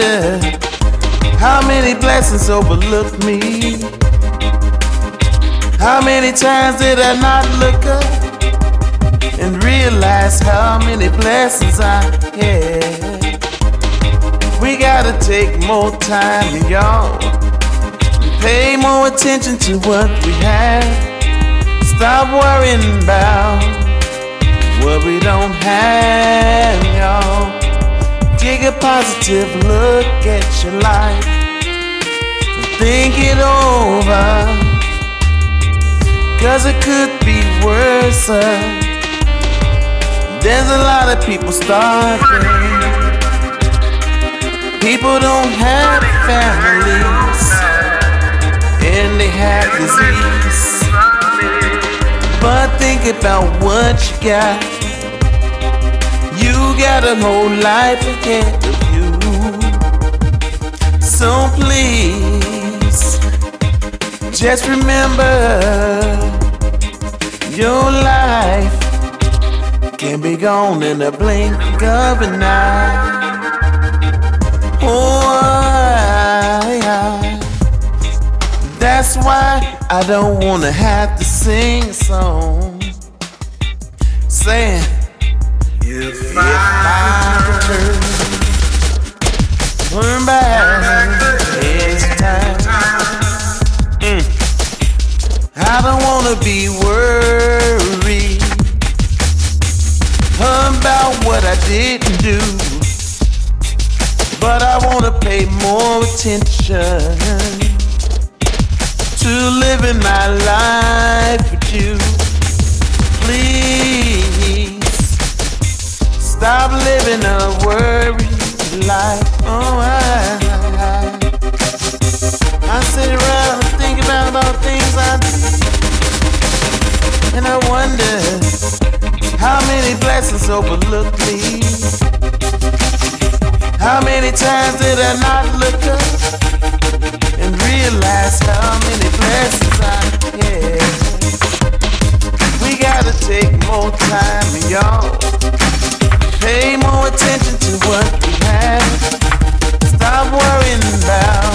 wonder how many blessings overlooked me. How many times did I not look up and realize how many blessings I had? We gotta take more time, y'all. Pay more attention to what we have. Stop worrying about what we don't have, y'all. Positive look at your life and think it over. Cause it could be worse. Uh, there's a lot of people starving. People don't have families and they have disease. But think about what you got. You got a whole life ahead. So please, just remember your life can be gone in a blink of an eye. Oh, I, I. that's why I don't wanna have to sing a song saying wanna be worried about what I didn't do. But I wanna pay more attention to living my life with you. Please stop living a worried life. Oh, I, I sit around thinking think about all the things I and I wonder how many blessings overlooked me. How many times did I not look up and realize how many blessings I had? We gotta take more time, y'all. Pay more attention to what we have. Stop worrying about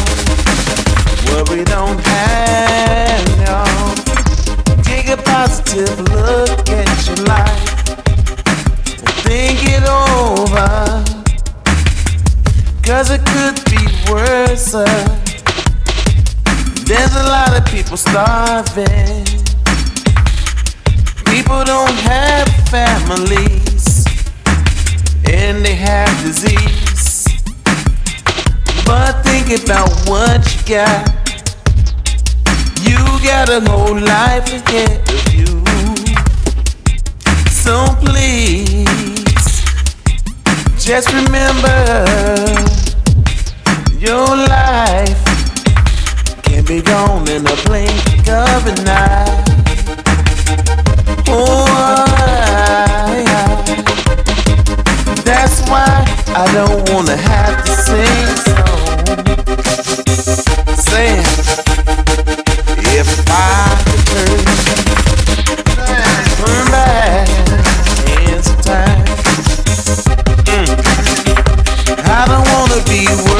what we don't have, be worse. There's a lot of people starving. People don't have families. And they have disease. But think about what you got. You got a whole life ahead of you. So please. Just remember, your life can be gone in the blink of an eye. Oh, I, That's why I don't wanna have to sing songs. Saying if I could turn, turn back hands time. Mm. I don't wanna be.